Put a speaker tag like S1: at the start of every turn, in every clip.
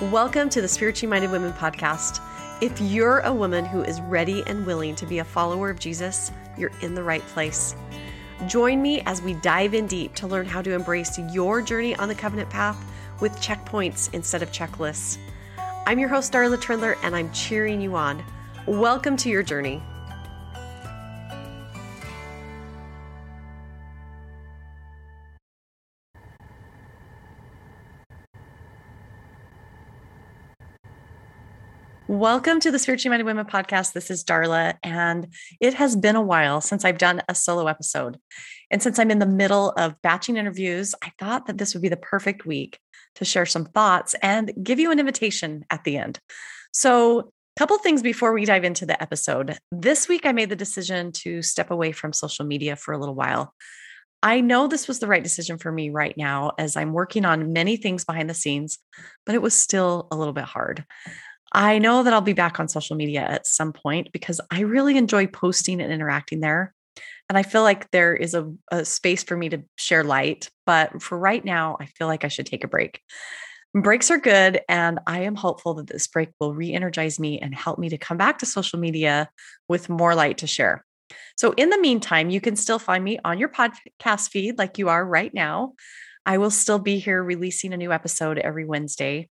S1: Welcome to the Spiritually Minded Women podcast. If you're a woman who is ready and willing to be a follower of Jesus, you're in the right place. Join me as we dive in deep to learn how to embrace your journey on the covenant path with checkpoints instead of checklists. I'm your host, Darla Trindler, and I'm cheering you on. Welcome to your journey. Welcome to the Spiritually Minded Women podcast. This is Darla, and it has been a while since I've done a solo episode. And since I'm in the middle of batching interviews, I thought that this would be the perfect week to share some thoughts and give you an invitation at the end. So, a couple things before we dive into the episode. This week, I made the decision to step away from social media for a little while. I know this was the right decision for me right now as I'm working on many things behind the scenes, but it was still a little bit hard. I know that I'll be back on social media at some point because I really enjoy posting and interacting there. And I feel like there is a, a, space for me to share light. But for right now, I feel like I should take a break. Breaks are good. And I am hopeful that this break will re energize me and help me to come back to social media with more light to share. So, in the meantime, you can still find me on your podcast feed like you are right now. I will still be here releasing a new episode every Wednesday.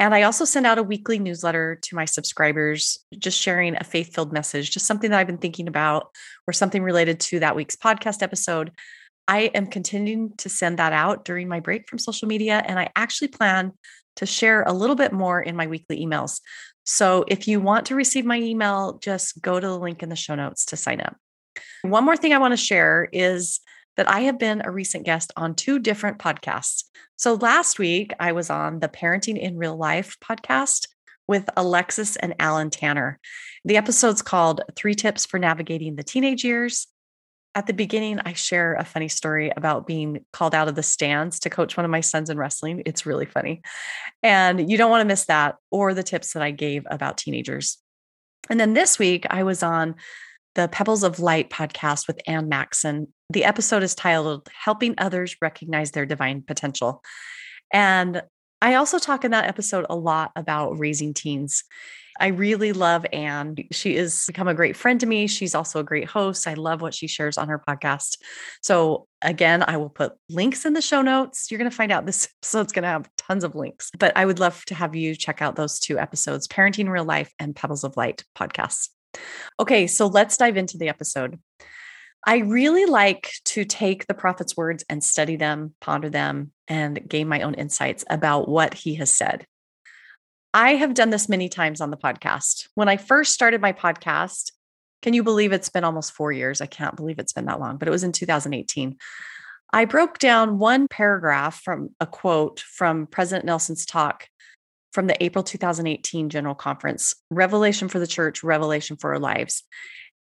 S1: And I also send out a weekly newsletter to my subscribers, just sharing a faith filled message, just something that I've been thinking about or something related to that week's podcast episode. I am continuing to send that out during my break from social media. And I actually plan to share a little bit more in my weekly emails. So if you want to receive my email, just go to the link in the show notes to sign up. One more thing I want to share is that I have been a recent guest on two different podcasts. So last week, I was on the Parenting in Real Life podcast with Alexis and Alan Tanner. The episode's called Three Tips for Navigating the Teenage Years. At the beginning, I share a funny story about being called out of the stands to coach one of my sons in wrestling. It's really funny. And you don't want to miss that or the tips that I gave about teenagers. And then this week, I was on the Pebbles of Light podcast with Ann Maxon. The episode is titled Helping Others Recognize Their Divine Potential. And I also talk in that episode a lot about raising teens. I really love Ann. She has become a great friend to me. She's also a great host. I love what she shares on her podcast. So, again, I will put links in the show notes. You're going to find out this episode's going to have tons of links, but I would love to have you check out those two episodes Parenting Real Life and Pebbles of Light podcasts. Okay, so let's dive into the episode. I really like to take the prophet's words and study them, ponder them, and gain my own insights about what he has said. I have done this many times on the podcast. When I first started my podcast, can you believe it's been almost four years? I can't believe it's been that long, but it was in 2018. I broke down one paragraph from a quote from President Nelson's talk from the April 2018 General Conference Revelation for the Church, Revelation for Our Lives,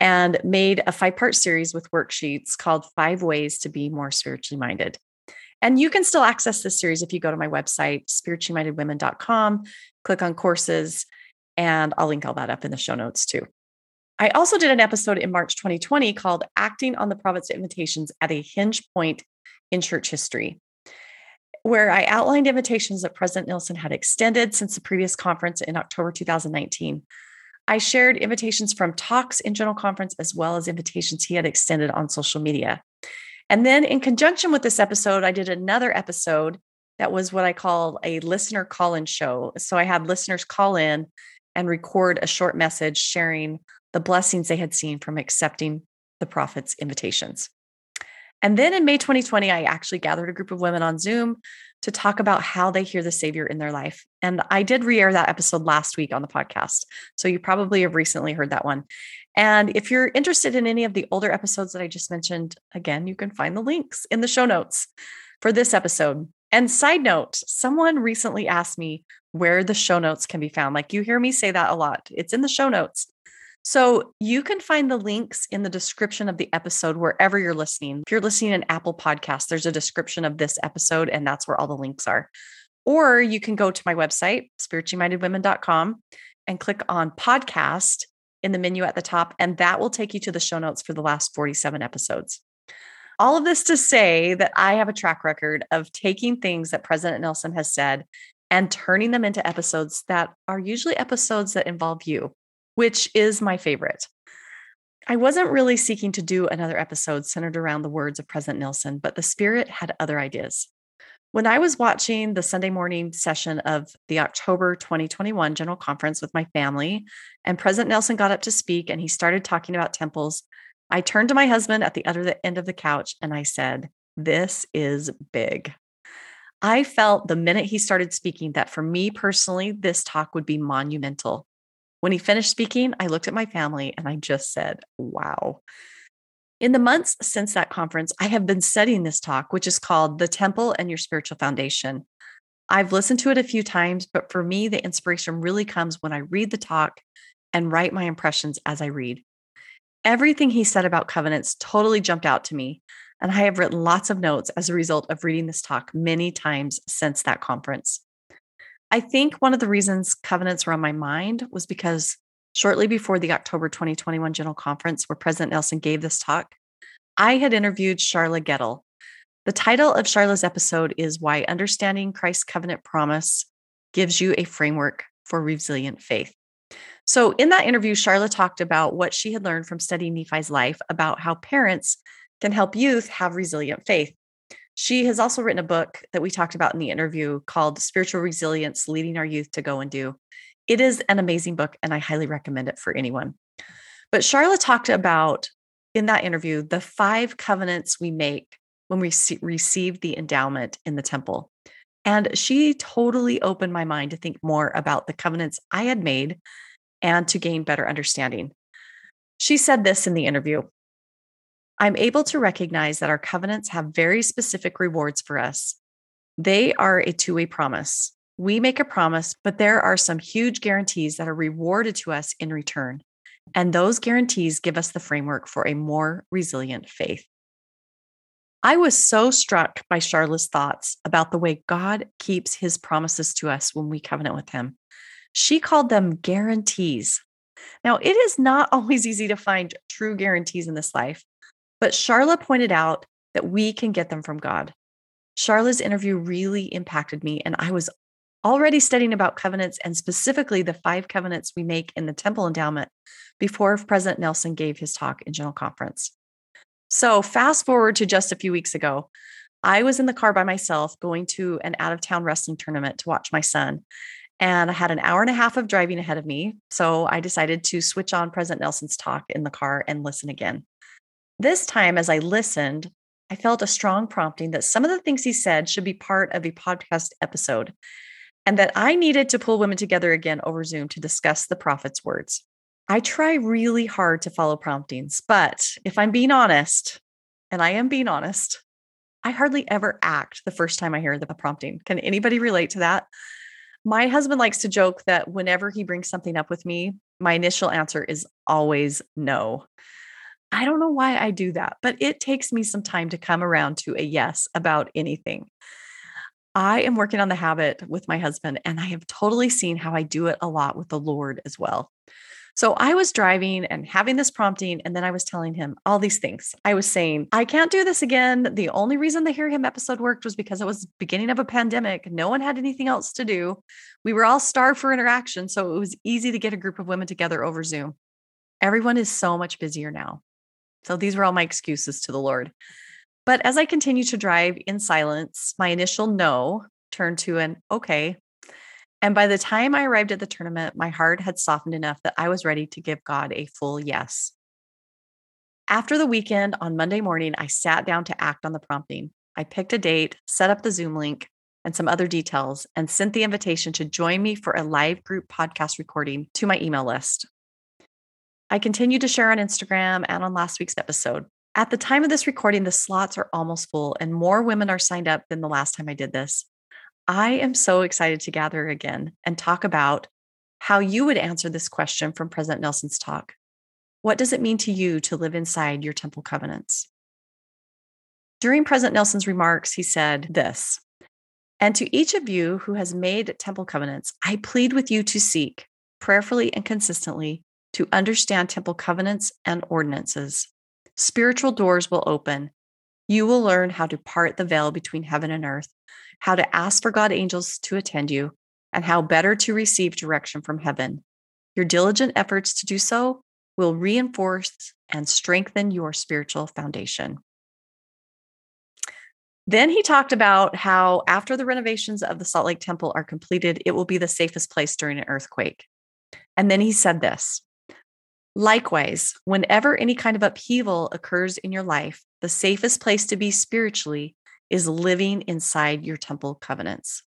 S1: and made a five part series with worksheets called Five Ways to Be More Spiritually Minded. And you can still access this series if you go to my website, spirituallymindedwomen.com, click on courses, and I'll link all that up in the show notes too. I also did an episode in March 2020 called Acting on the Prophet's Invitations at a Hinge Point in Church History where I outlined invitations that President Nelson had extended since the previous conference in October 2019. I shared invitations from talks in General Conference as well as invitations he had extended on social media. And then, in conjunction with this episode, I did another episode that was what I call a listener call in show. So I had listeners call in and record a short message sharing the blessings they had seen from accepting the prophet's invitations. And then in May 2020, I actually gathered a group of women on Zoom to talk about how they hear the Savior in their life. And I did re air that episode last week on the podcast. So you probably have recently heard that one. And if you're interested in any of the older episodes that I just mentioned, again, you can find the links in the show notes for this episode. And side note, someone recently asked me where the show notes can be found. Like you hear me say that a lot. It's in the show notes. So you can find the links in the description of the episode wherever you're listening. If you're listening in Apple Podcasts, there's a description of this episode, and that's where all the links are. Or you can go to my website, spirituallymindedwomen.com, and click on podcast in the menu at the top, and that will take you to the show notes for the last 47 episodes. All of this to say that I have a track record of taking things that President Nelson has said and turning them into episodes that are usually episodes that involve you, which is my favorite. I wasn't really seeking to do another episode centered around the words of President Nelson, but the Spirit had other ideas. When I was watching the Sunday morning session of the October 2021 General Conference with my family, and President Nelson got up to speak and he started talking about temples, I turned to my husband at the other end of the couch and I said, This is big. I felt the minute he started speaking that for me personally, this talk would be monumental. When he finished speaking, I looked at my family and I just said, Wow. In the months since that conference, I have been studying this talk, which is called The Temple and Your Spiritual Foundation. I've listened to it a few times, but for me, the inspiration really comes when I read the talk and write my impressions as I read. Everything he said about covenants totally jumped out to me, and I have written lots of notes as a result of reading this talk many times since that conference. I think one of the reasons covenants were on my mind was because shortly before the October 2021 General Conference, where President Nelson gave this talk, I had interviewed Charla Gettle. The title of Charla's episode is Why Understanding Christ's Covenant Promise Gives You a Framework for Resilient Faith. So, in that interview, Charla talked about what she had learned from studying Nephi's life about how parents can help youth have resilient faith. She has also written a book that we talked about in the interview called Spiritual Resilience Leading Our Youth to Go and Do. It is an amazing book, and I highly recommend it for anyone. But Charla talked about in that interview the five covenants we make when we receive the endowment in the temple. And she totally opened my mind to think more about the covenants I had made and to gain better understanding. She said this in the interview I'm able to recognize that our covenants have very specific rewards for us. They are a two way promise. We make a promise, but there are some huge guarantees that are rewarded to us in return. And those guarantees give us the framework for a more resilient faith. I was so struck by Charla's thoughts about the way God keeps his promises to us when we covenant with him. She called them guarantees. Now, it is not always easy to find true guarantees in this life, but Charla pointed out that we can get them from God. Charla's interview really impacted me, and I was already studying about covenants and specifically the five covenants we make in the temple endowment before President Nelson gave his talk in General Conference. So, fast forward to just a few weeks ago, I was in the car by myself going to an out of town wrestling tournament to watch my son. And I had an hour and a half of driving ahead of me. So I decided to switch on President Nelson's talk in the car and listen again. This time, as I listened, I felt a strong prompting that some of the things he said should be part of a podcast episode and that I needed to pull women together again over Zoom to discuss the prophet's words. I try really hard to follow promptings, but if I'm being honest, and I am being honest, I hardly ever act the first time I hear the prompting. Can anybody relate to that? My husband likes to joke that whenever he brings something up with me, my initial answer is always no. I don't know why I do that, but it takes me some time to come around to a yes about anything. I am working on the habit with my husband, and I have totally seen how I do it a lot with the Lord as well. So I was driving and having this prompting, and then I was telling him all these things. I was saying, I can't do this again. The only reason the Hear Him episode worked was because it was beginning of a pandemic. No one had anything else to do. We were all starved for interaction. So it was easy to get a group of women together over Zoom. Everyone is so much busier now. So these were all my excuses to the Lord. But as I continued to drive in silence, my initial no turned to an okay. And by the time I arrived at the tournament, my heart had softened enough that I was ready to give God a full yes. After the weekend on Monday morning, I sat down to act on the prompting. I picked a date, set up the Zoom link and some other details, and sent the invitation to join me for a live group podcast recording to my email list. I continue to share on Instagram and on last week's episode. At the time of this recording, the slots are almost full and more women are signed up than the last time I did this. I am so excited to gather again and talk about how you would answer this question from President Nelson's talk. What does it mean to you to live inside your temple covenants? During President Nelson's remarks, he said this And to each of you who has made temple covenants, I plead with you to seek prayerfully and consistently to understand temple covenants and ordinances. Spiritual doors will open. You will learn how to part the veil between heaven and earth, how to ask for God angels to attend you, and how better to receive direction from heaven. Your diligent efforts to do so will reinforce and strengthen your spiritual foundation. Then he talked about how after the renovations of the Salt Lake Temple are completed, it will be the safest place during an earthquake. And then he said this Likewise, whenever any kind of upheaval occurs in your life, the safest place to be spiritually is living inside your temple covenants.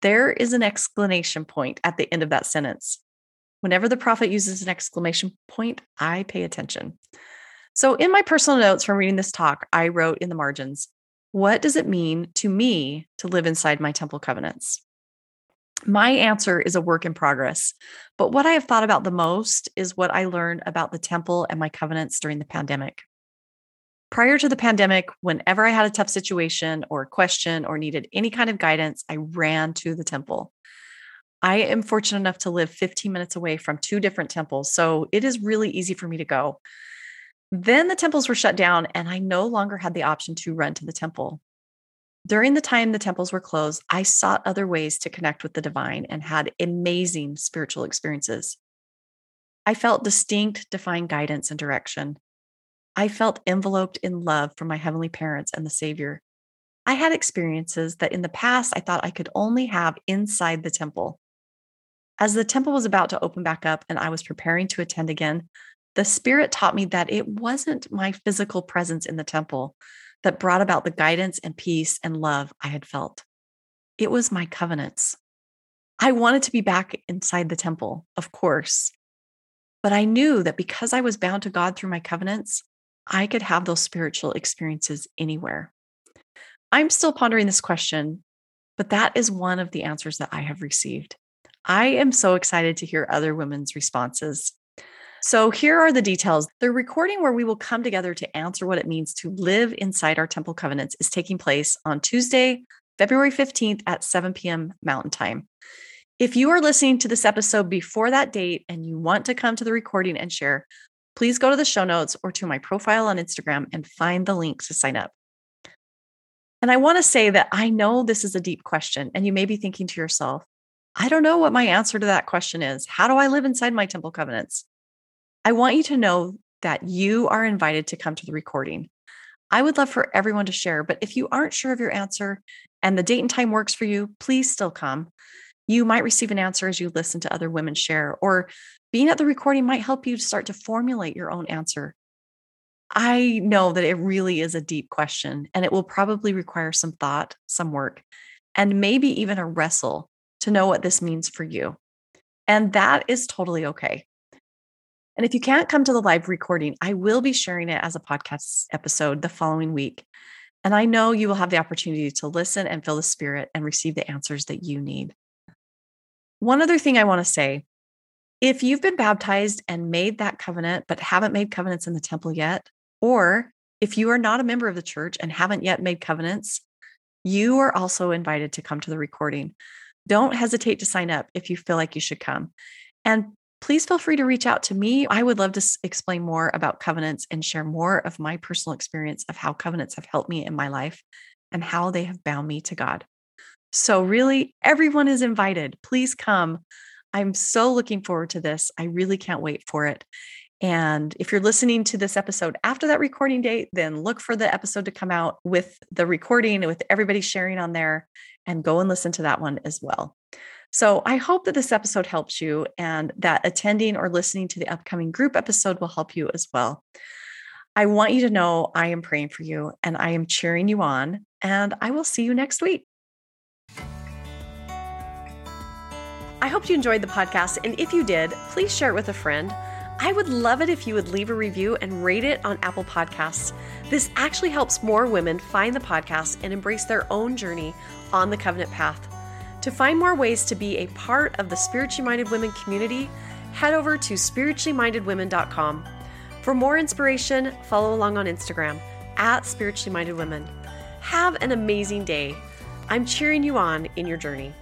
S1: There is an exclamation point at the end of that sentence. Whenever the prophet uses an exclamation point, I pay attention. So, in my personal notes from reading this talk, I wrote in the margins, What does it mean to me to live inside my temple covenants? My answer is a work in progress, but what I have thought about the most is what I learned about the temple and my covenants during the pandemic. Prior to the pandemic, whenever I had a tough situation or a question or needed any kind of guidance, I ran to the temple. I am fortunate enough to live 15 minutes away from two different temples, so it is really easy for me to go. Then the temples were shut down, and I no longer had the option to run to the temple. During the time the temples were closed, I sought other ways to connect with the divine and had amazing spiritual experiences. I felt distinct, divine guidance and direction. I felt enveloped in love from my heavenly parents and the Savior. I had experiences that in the past I thought I could only have inside the temple. As the temple was about to open back up and I was preparing to attend again, the Spirit taught me that it wasn't my physical presence in the temple that brought about the guidance and peace and love I had felt. It was my covenants. I wanted to be back inside the temple, of course, but I knew that because I was bound to God through my covenants, I could have those spiritual experiences anywhere. I'm still pondering this question, but that is one of the answers that I have received. I am so excited to hear other women's responses. So, here are the details. The recording where we will come together to answer what it means to live inside our temple covenants is taking place on Tuesday, February 15th at 7 p.m. Mountain Time. If you are listening to this episode before that date and you want to come to the recording and share, please go to the show notes or to my profile on Instagram and find the link to sign up. And I want to say that I know this is a deep question, and you may be thinking to yourself, I don't know what my answer to that question is. How do I live inside my temple covenants? I want you to know that you are invited to come to the recording. I would love for everyone to share, but if you aren't sure of your answer and the date and time works for you, please still come. You might receive an answer as you listen to other women share, or being at the recording might help you start to formulate your own answer. I know that it really is a deep question and it will probably require some thought, some work, and maybe even a wrestle to know what this means for you. And that is totally okay. And if you can't come to the live recording, I will be sharing it as a podcast episode the following week. And I know you will have the opportunity to listen and feel the spirit and receive the answers that you need. One other thing I want to say if you've been baptized and made that covenant, but haven't made covenants in the temple yet, or if you are not a member of the church and haven't yet made covenants, you are also invited to come to the recording. Don't hesitate to sign up if you feel like you should come. And please feel free to reach out to me. I would love to explain more about covenants and share more of my personal experience of how covenants have helped me in my life and how they have bound me to God. So, really, everyone is invited. Please come. I'm so looking forward to this. I really can't wait for it. And if you're listening to this episode after that recording date, then look for the episode to come out with the recording with everybody sharing on there and go and listen to that one as well. So I hope that this episode helps you and that attending or listening to the upcoming group episode will help you as well. I want you to know I am praying for you and I am cheering you on, and I will see you next week. I hope you enjoyed the podcast, and if you did, please share it with a friend. I would love it if you would leave a review and rate it on Apple Podcasts. This actually helps more women find the podcast and embrace their own journey on the covenant path. To find more ways to be a part of the Spiritually Minded Women community, head over to spirituallymindedwomen.com. For more inspiration, follow along on Instagram at Spiritually Minded Women. Have an amazing day. I'm cheering you on in your journey.